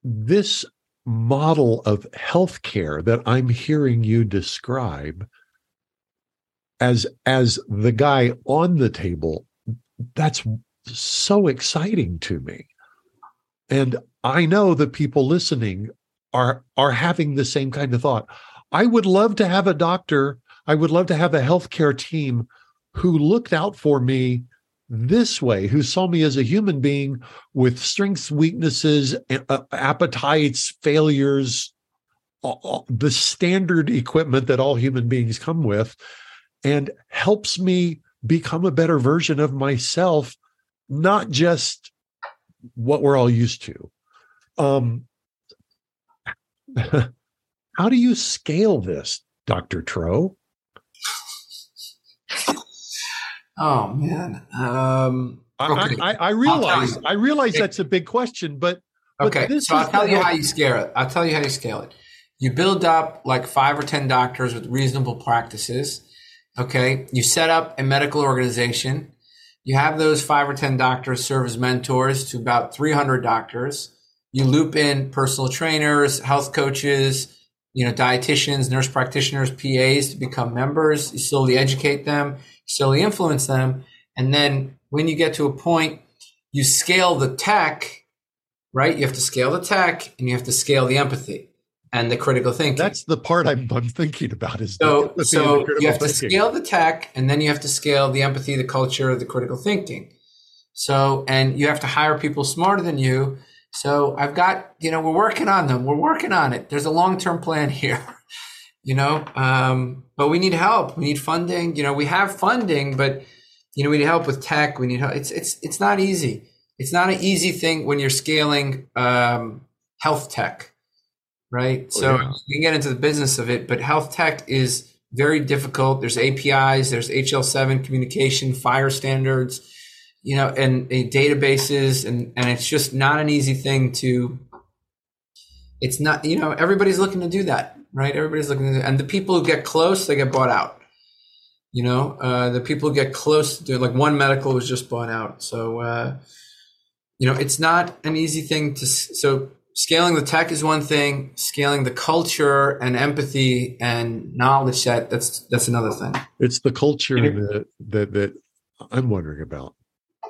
this model of healthcare that I'm hearing you describe as as the guy on the table, that's so exciting to me. And I know that people listening are are having the same kind of thought. I would love to have a doctor, I would love to have a healthcare team who looked out for me this way, who saw me as a human being with strengths, weaknesses, appetites, failures, the standard equipment that all human beings come with, and helps me become a better version of myself not just what we're all used to. Um, how do you scale this, Dr. Tro? Oh man. Um, okay. I, I, I, realize I realize that's a big question, but, but okay. So I'll tell you how you scale it. I'll tell you how you scale it. You build up like five or ten doctors with reasonable practices. Okay. You set up a medical organization you have those five or 10 doctors serve as mentors to about 300 doctors. You loop in personal trainers, health coaches, you know, dietitians, nurse practitioners, PAs to become members. You slowly educate them, slowly influence them. And then when you get to a point, you scale the tech, right? You have to scale the tech and you have to scale the empathy. And the critical thinking. That's the part I'm, I'm thinking about. Is so so you have thinking. to scale the tech, and then you have to scale the empathy, the culture, the critical thinking. So and you have to hire people smarter than you. So I've got you know we're working on them. We're working on it. There's a long term plan here. you know, um, but we need help. We need funding. You know, we have funding, but you know we need help with tech. We need help. It's it's it's not easy. It's not an easy thing when you're scaling um, health tech right? Oh, so yeah. you can get into the business of it, but health tech is very difficult. There's APIs, there's HL7 communication, FHIR standards, you know, and, and databases, and and it's just not an easy thing to. It's not, you know, everybody's looking to do that, right? Everybody's looking to, and the people who get close, they get bought out. You know, uh, the people who get close, to, like One Medical was just bought out, so. Uh, you know, it's not an easy thing to. So scaling the tech is one thing scaling the culture and empathy and knowledge set that's that's another thing. It's the culture that that, that i'm wondering about.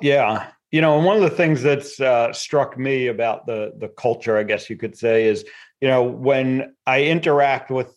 Yeah you know and one of the things that's uh, struck me about the the culture i guess you could say is you know when i interact with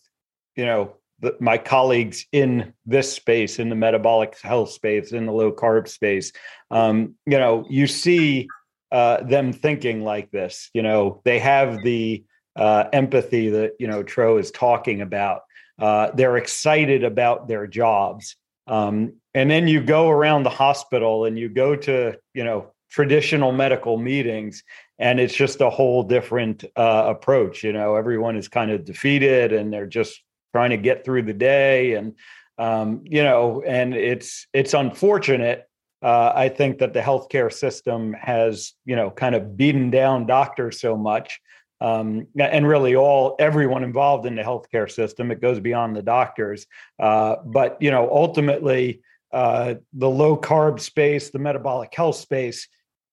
you know the, my colleagues in this space in the metabolic health space in the low carb space um, you know you see uh, them thinking like this. You know, they have the uh, empathy that you know Tro is talking about. Uh, they're excited about their jobs, um, and then you go around the hospital and you go to you know traditional medical meetings, and it's just a whole different uh, approach. You know, everyone is kind of defeated, and they're just trying to get through the day, and um, you know, and it's it's unfortunate uh, I think that the healthcare system has, you know, kind of beaten down doctors so much, um, and really all everyone involved in the healthcare system. It goes beyond the doctors, uh, but you know, ultimately, uh, the low carb space, the metabolic health space,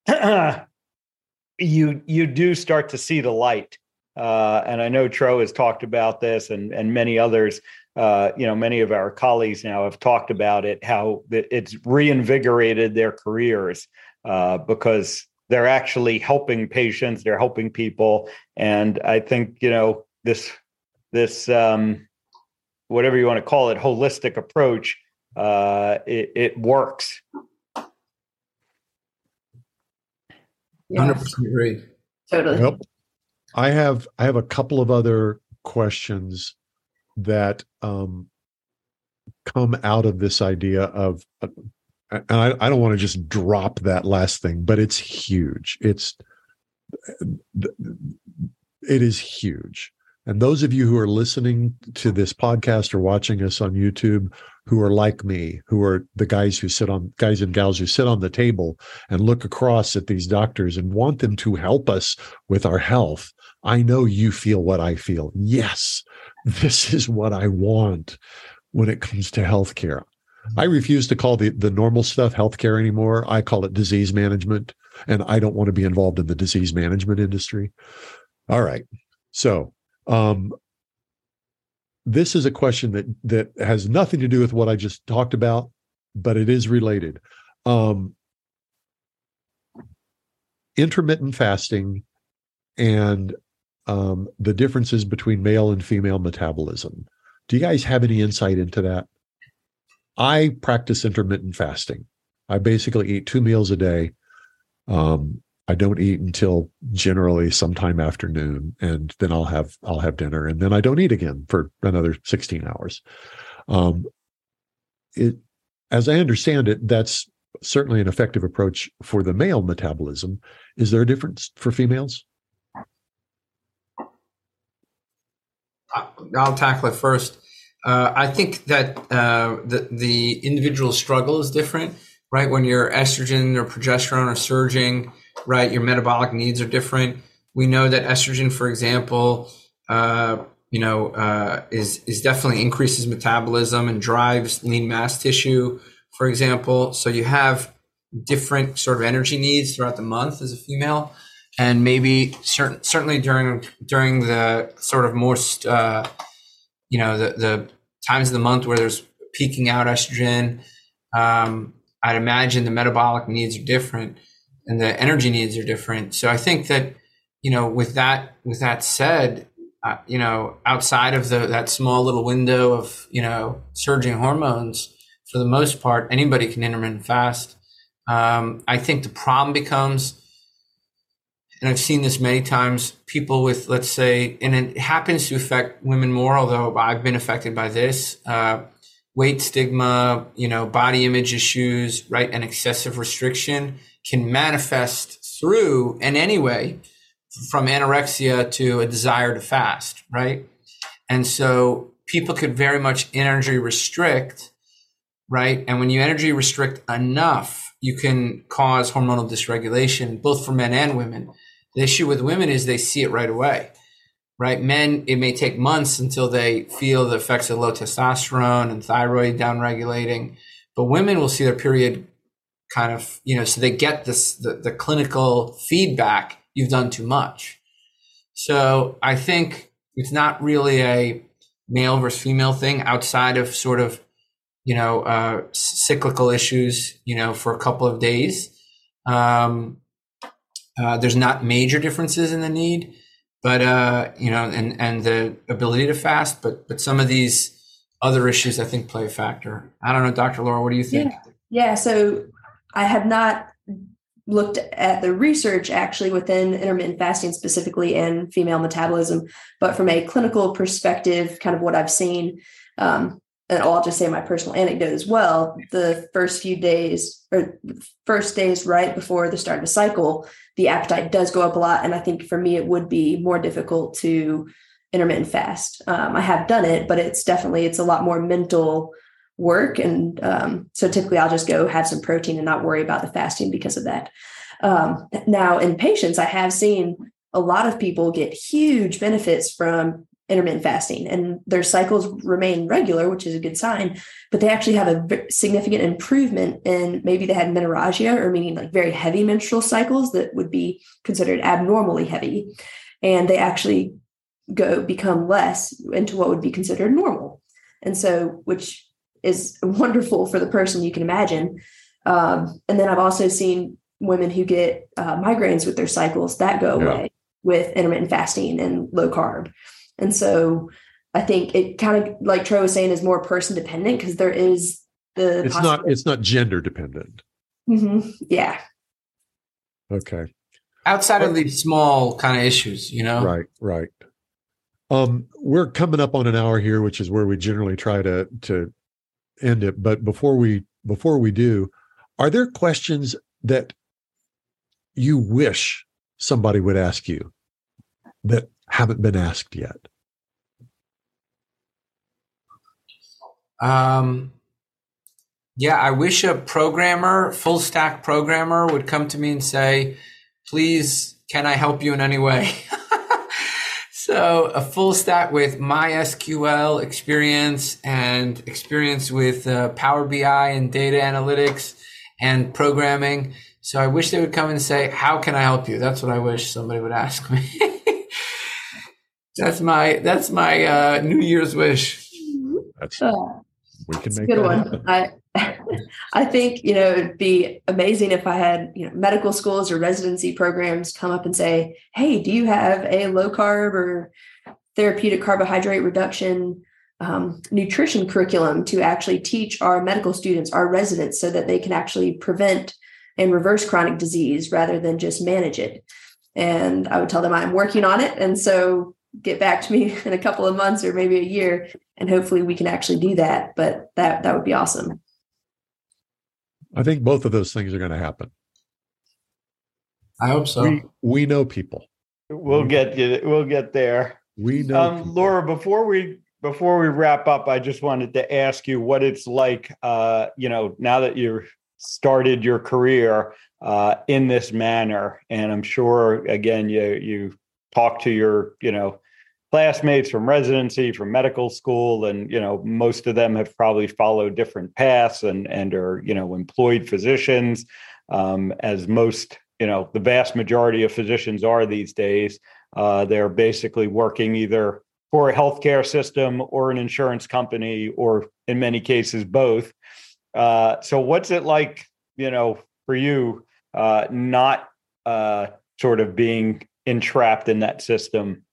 you you do start to see the light. Uh, and I know Tro has talked about this, and and many others uh, you know, many of our colleagues now have talked about it, how it's reinvigorated their careers uh, because they're actually helping patients, they're helping people, and I think you know this this um, whatever you want to call it, holistic approach, uh, it, it works. Hundred percent agree. Totally. Yep. I have I have a couple of other questions that um, come out of this idea of uh, and I, I don't want to just drop that last thing but it's huge. It's it is huge. And those of you who are listening to this podcast or watching us on youtube who are like me who are the guys who sit on guys and gals who sit on the table and look across at these doctors and want them to help us with our health i know you feel what i feel yes this is what I want when it comes to healthcare. I refuse to call the, the normal stuff healthcare anymore. I call it disease management, and I don't want to be involved in the disease management industry. All right. So, um, this is a question that that has nothing to do with what I just talked about, but it is related. Um, intermittent fasting and um, the differences between male and female metabolism. Do you guys have any insight into that? I practice intermittent fasting. I basically eat two meals a day. Um, I don't eat until generally sometime afternoon, and then I'll have I'll have dinner, and then I don't eat again for another sixteen hours. Um, it, as I understand it, that's certainly an effective approach for the male metabolism. Is there a difference for females? I'll tackle it first. Uh, I think that uh, the the individual struggle is different, right? When your estrogen or progesterone are surging, right, your metabolic needs are different. We know that estrogen, for example, uh, you know, uh, is is definitely increases metabolism and drives lean mass tissue, for example. So you have different sort of energy needs throughout the month as a female and maybe certain, certainly during during the sort of most uh, you know the the times of the month where there's peaking out estrogen um, i'd imagine the metabolic needs are different and the energy needs are different so i think that you know with that with that said uh, you know, outside of the that small little window of you know surging hormones, for the most part, anybody can intermittent fast. Um, I think the problem becomes, and I've seen this many times, people with, let's say, and it happens to affect women more, although I've been affected by this. Uh, weight stigma, you know, body image issues, right, and excessive restriction can manifest through in any way from anorexia to a desire to fast, right? And so people could very much energy restrict, right? And when you energy restrict enough, you can cause hormonal dysregulation, both for men and women. The issue with women is they see it right away right? Men, it may take months until they feel the effects of low testosterone and thyroid downregulating, but women will see their period kind of, you know, so they get this, the, the clinical feedback, you've done too much. So I think it's not really a male versus female thing outside of sort of, you know, uh, cyclical issues, you know, for a couple of days. Um, uh, there's not major differences in the need but uh, you know, and and the ability to fast, but but some of these other issues I think play a factor. I don't know, Dr. Laura, what do you think? Yeah, yeah so I have not looked at the research actually within intermittent fasting specifically and female metabolism, but from a clinical perspective, kind of what I've seen, um, and I'll just say my personal anecdote as well. The first few days or first days right before the start of the cycle, the appetite does go up a lot. And I think for me, it would be more difficult to intermittent fast. Um, I have done it, but it's definitely, it's a lot more mental work. And um, so typically I'll just go have some protein and not worry about the fasting because of that. Um, now in patients, I have seen a lot of people get huge benefits from intermittent fasting and their cycles remain regular, which is a good sign, but they actually have a significant improvement in maybe they had menorrhagia or meaning like very heavy menstrual cycles that would be considered abnormally heavy. And they actually go become less into what would be considered normal. And so, which is wonderful for the person you can imagine. Um, and then I've also seen women who get uh, migraines with their cycles that go yeah. away with intermittent fasting and low carb. And so I think it kind of like Tro was saying is more person dependent because there is the it's not it's not gender dependent. Mm-hmm. Yeah. Okay. Outside of these small kind of issues, you know. Right. Right. Um, we're coming up on an hour here, which is where we generally try to to end it. But before we before we do, are there questions that you wish somebody would ask you that haven't been asked yet? Um, yeah, I wish a programmer, full stack programmer, would come to me and say, please, can I help you in any way? so, a full stack with MySQL experience and experience with uh, Power BI and data analytics and programming. So, I wish they would come and say, How can I help you? That's what I wish somebody would ask me. that's my that's my uh, New Year's wish. That's uh, we can make a good one. I I think you know it'd be amazing if I had you know medical schools or residency programs come up and say, "Hey, do you have a low carb or therapeutic carbohydrate reduction um, nutrition curriculum to actually teach our medical students, our residents, so that they can actually prevent and reverse chronic disease rather than just manage it?" And I would tell them I'm working on it, and so get back to me in a couple of months or maybe a year and hopefully we can actually do that but that that would be awesome. I think both of those things are going to happen. I hope so. We, we know people. We'll get you we'll get there. We know um, laura before we before we wrap up i just wanted to ask you what it's like uh you know now that you've started your career uh in this manner and i'm sure again you you talk to your you know classmates from residency from medical school and you know most of them have probably followed different paths and and are you know employed physicians. Um, as most you know the vast majority of physicians are these days uh, they're basically working either for a healthcare system or an insurance company or in many cases both. Uh, so what's it like you know for you uh, not uh, sort of being entrapped in that system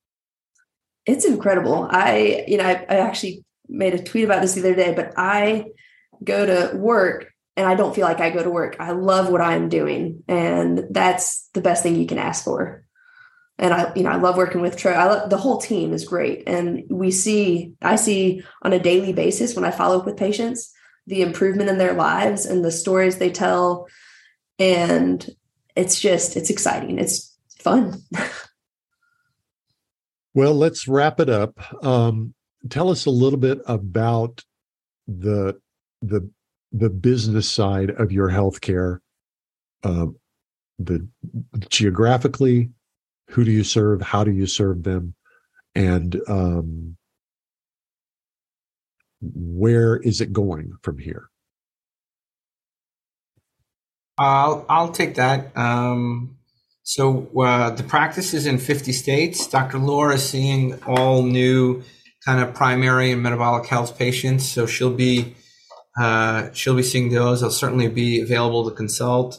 it's incredible. I, you know, I, I actually made a tweet about this the other day, but I go to work and I don't feel like I go to work. I love what I'm doing, and that's the best thing you can ask for. And I, you know, I love working with Tro. I love, the whole team is great, and we see, I see on a daily basis when I follow up with patients the improvement in their lives and the stories they tell, and it's just, it's exciting. It's fun. well, let's wrap it up. Um, tell us a little bit about the the the business side of your healthcare, uh, the geographically, who do you serve, how do you serve them, and um, where is it going from here? I'll I'll take that. Um, so uh, the practice is in 50 states. Dr. Laura is seeing all new kind of primary and metabolic health patients. So she'll be uh, she'll be seeing those. I'll certainly be available to consult.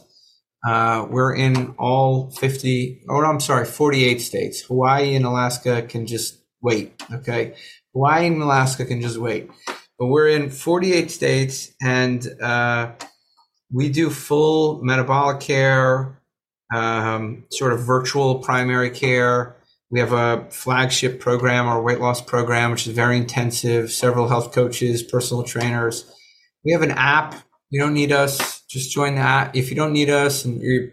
Uh, we're in all 50, or I'm sorry, 48 states. Hawaii and Alaska can just wait. Okay. Hawaii and Alaska can just wait. But we're in 48 states and uh, we do full metabolic care, um, sort of virtual primary care. We have a flagship program, our weight loss program, which is very intensive, several health coaches, personal trainers we have an app. You don't need us. Just join the app. If you don't need us and you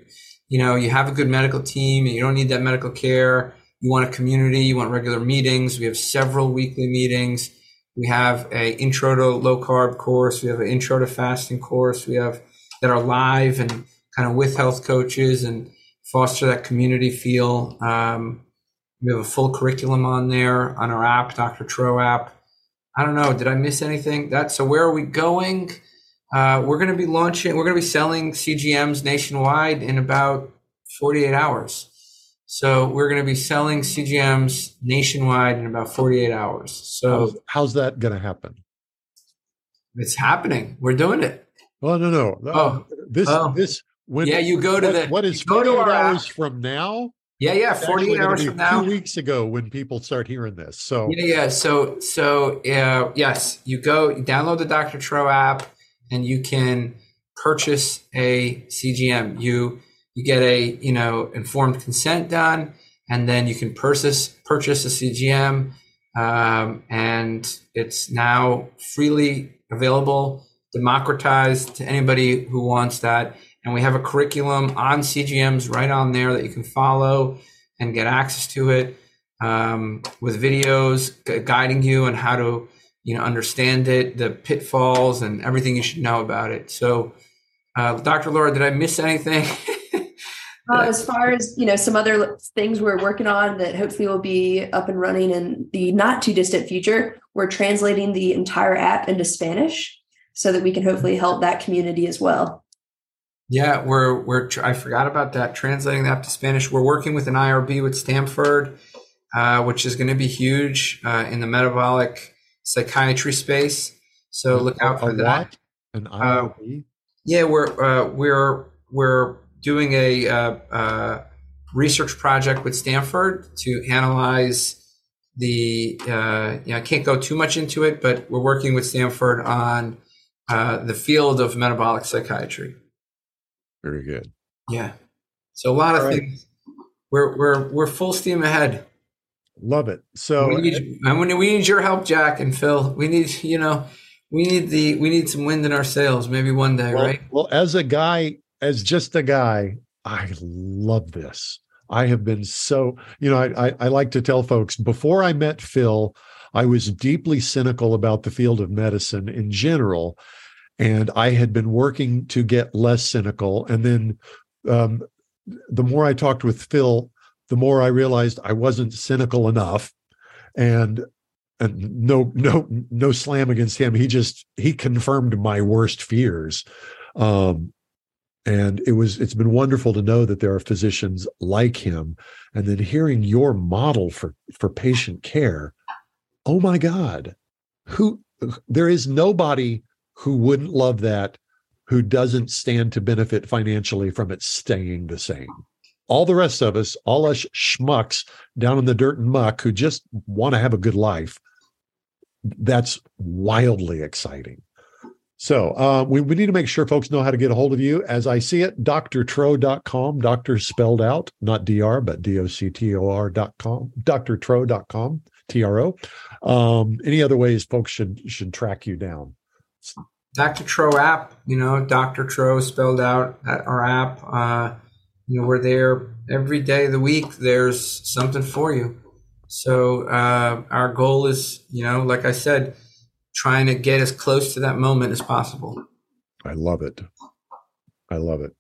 you know, you have a good medical team and you don't need that medical care, you want a community, you want regular meetings. We have several weekly meetings. We have a intro to low carb course. We have an intro to fasting course. We have that are live and kind of with health coaches and foster that community feel. Um, we have a full curriculum on there on our app, Dr. Tro app. I don't know. Did I miss anything? That so where are we going? Uh, we're going to be launching. We're going to be selling CGMs nationwide in about 48 hours. So we're going to be selling CGMs nationwide in about 48 hours. So how's, how's that going to happen? It's happening. We're doing it. Well, no, no. Oh, this oh. this when yeah, you go to what, the what is 48 hours from now? Yeah, yeah, 48 hours from now. Two weeks ago when people start hearing this. So Yeah, yeah. So so uh, yes, you go you download the Dr. Tro app and you can purchase a CGM. You you get a, you know, informed consent done and then you can purchase purchase a CGM um, and it's now freely available, democratized to anybody who wants that and we have a curriculum on CGMs right on there that you can follow and get access to it um, with videos guiding you on how to you know understand it, the pitfalls, and everything you should know about it. So, uh, Dr. Laura, did I miss anything? uh, as far as you know, some other things we're working on that hopefully will be up and running in the not too distant future. We're translating the entire app into Spanish so that we can hopefully help that community as well. Yeah, we're we're I forgot about that. Translating that to Spanish. We're working with an IRB with Stanford, uh, which is going to be huge uh, in the metabolic psychiatry space. So look out for that. An IRB. Uh, yeah, we're uh, we're we're doing a uh, uh, research project with Stanford to analyze the. Uh, you know, I can't go too much into it, but we're working with Stanford on the field of metabolic psychiatry. Very good. Yeah. So a lot of right. things. We're we're we're full steam ahead. Love it. So we need, and we need your help, Jack and Phil. We need you know we need the we need some wind in our sails. Maybe one day, well, right? Well, as a guy, as just a guy, I love this. I have been so you know I, I, I like to tell folks before I met Phil, I was deeply cynical about the field of medicine in general and I had been working to get less cynical. And then um, the more I talked with Phil, the more I realized I wasn't cynical enough. And and no no no slam against him. He just he confirmed my worst fears. Um, and it was it's been wonderful to know that there are physicians like him and then hearing your model for for patient care oh my god who there is nobody who wouldn't love that who doesn't stand to benefit financially from it staying the same all the rest of us, all us schmucks down in the dirt and muck who just want to have a good life, that's wildly exciting. So uh, we, we need to make sure folks know how to get a hold of you. As I see it, drtro.com, doctor spelled out, not dr, but D-O-C-T-O-R.com, drtro.com, T-R-O. Um, any other ways folks should should track you down? Dr. Tro app, you know, Dr. Tro spelled out at our app. Uh, you know, we're there every day of the week. There's something for you. So uh, our goal is, you know, like I said, trying to get as close to that moment as possible. I love it. I love it.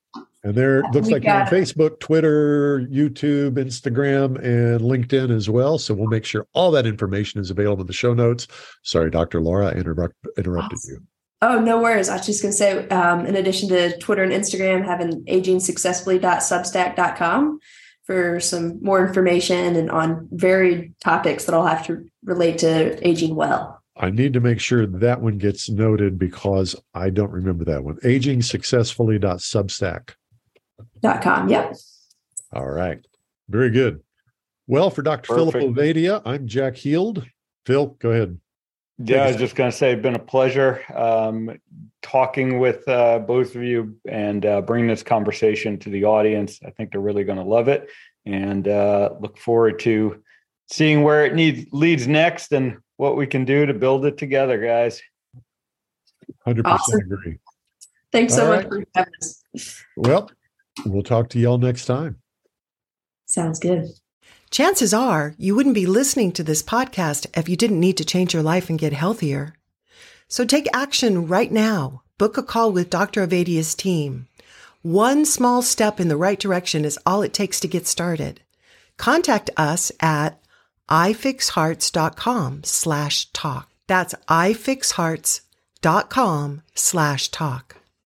And there looks we like you're on Facebook, Twitter, YouTube, Instagram, and LinkedIn as well. So we'll make sure all that information is available in the show notes. Sorry, Dr. Laura, I interrupt, interrupted awesome. you. Oh, no worries. I was just going to say, um, in addition to Twitter and Instagram, having agingsuccessfully.substack.com for some more information and on varied topics that all have to relate to aging well. I need to make sure that one gets noted because I don't remember that one. Aging successfully.substack.com. Yep. All right. Very good. Well, for Dr. Perfect. Philip Ovadia, I'm Jack Heald. Phil, go ahead. Yeah, I was just going to say, it's been a pleasure um, talking with uh, both of you and uh, bringing this conversation to the audience. I think they're really going to love it, and uh, look forward to seeing where it needs leads next and what we can do to build it together, guys. Hundred awesome. percent agree. Thanks so All much right. for having us. Well, we'll talk to y'all next time. Sounds good. Chances are you wouldn't be listening to this podcast if you didn't need to change your life and get healthier. So take action right now. Book a call with Dr. Ovadia's team. One small step in the right direction is all it takes to get started. Contact us at ifixhearts.com slash talk. That's ifixhearts.com slash talk.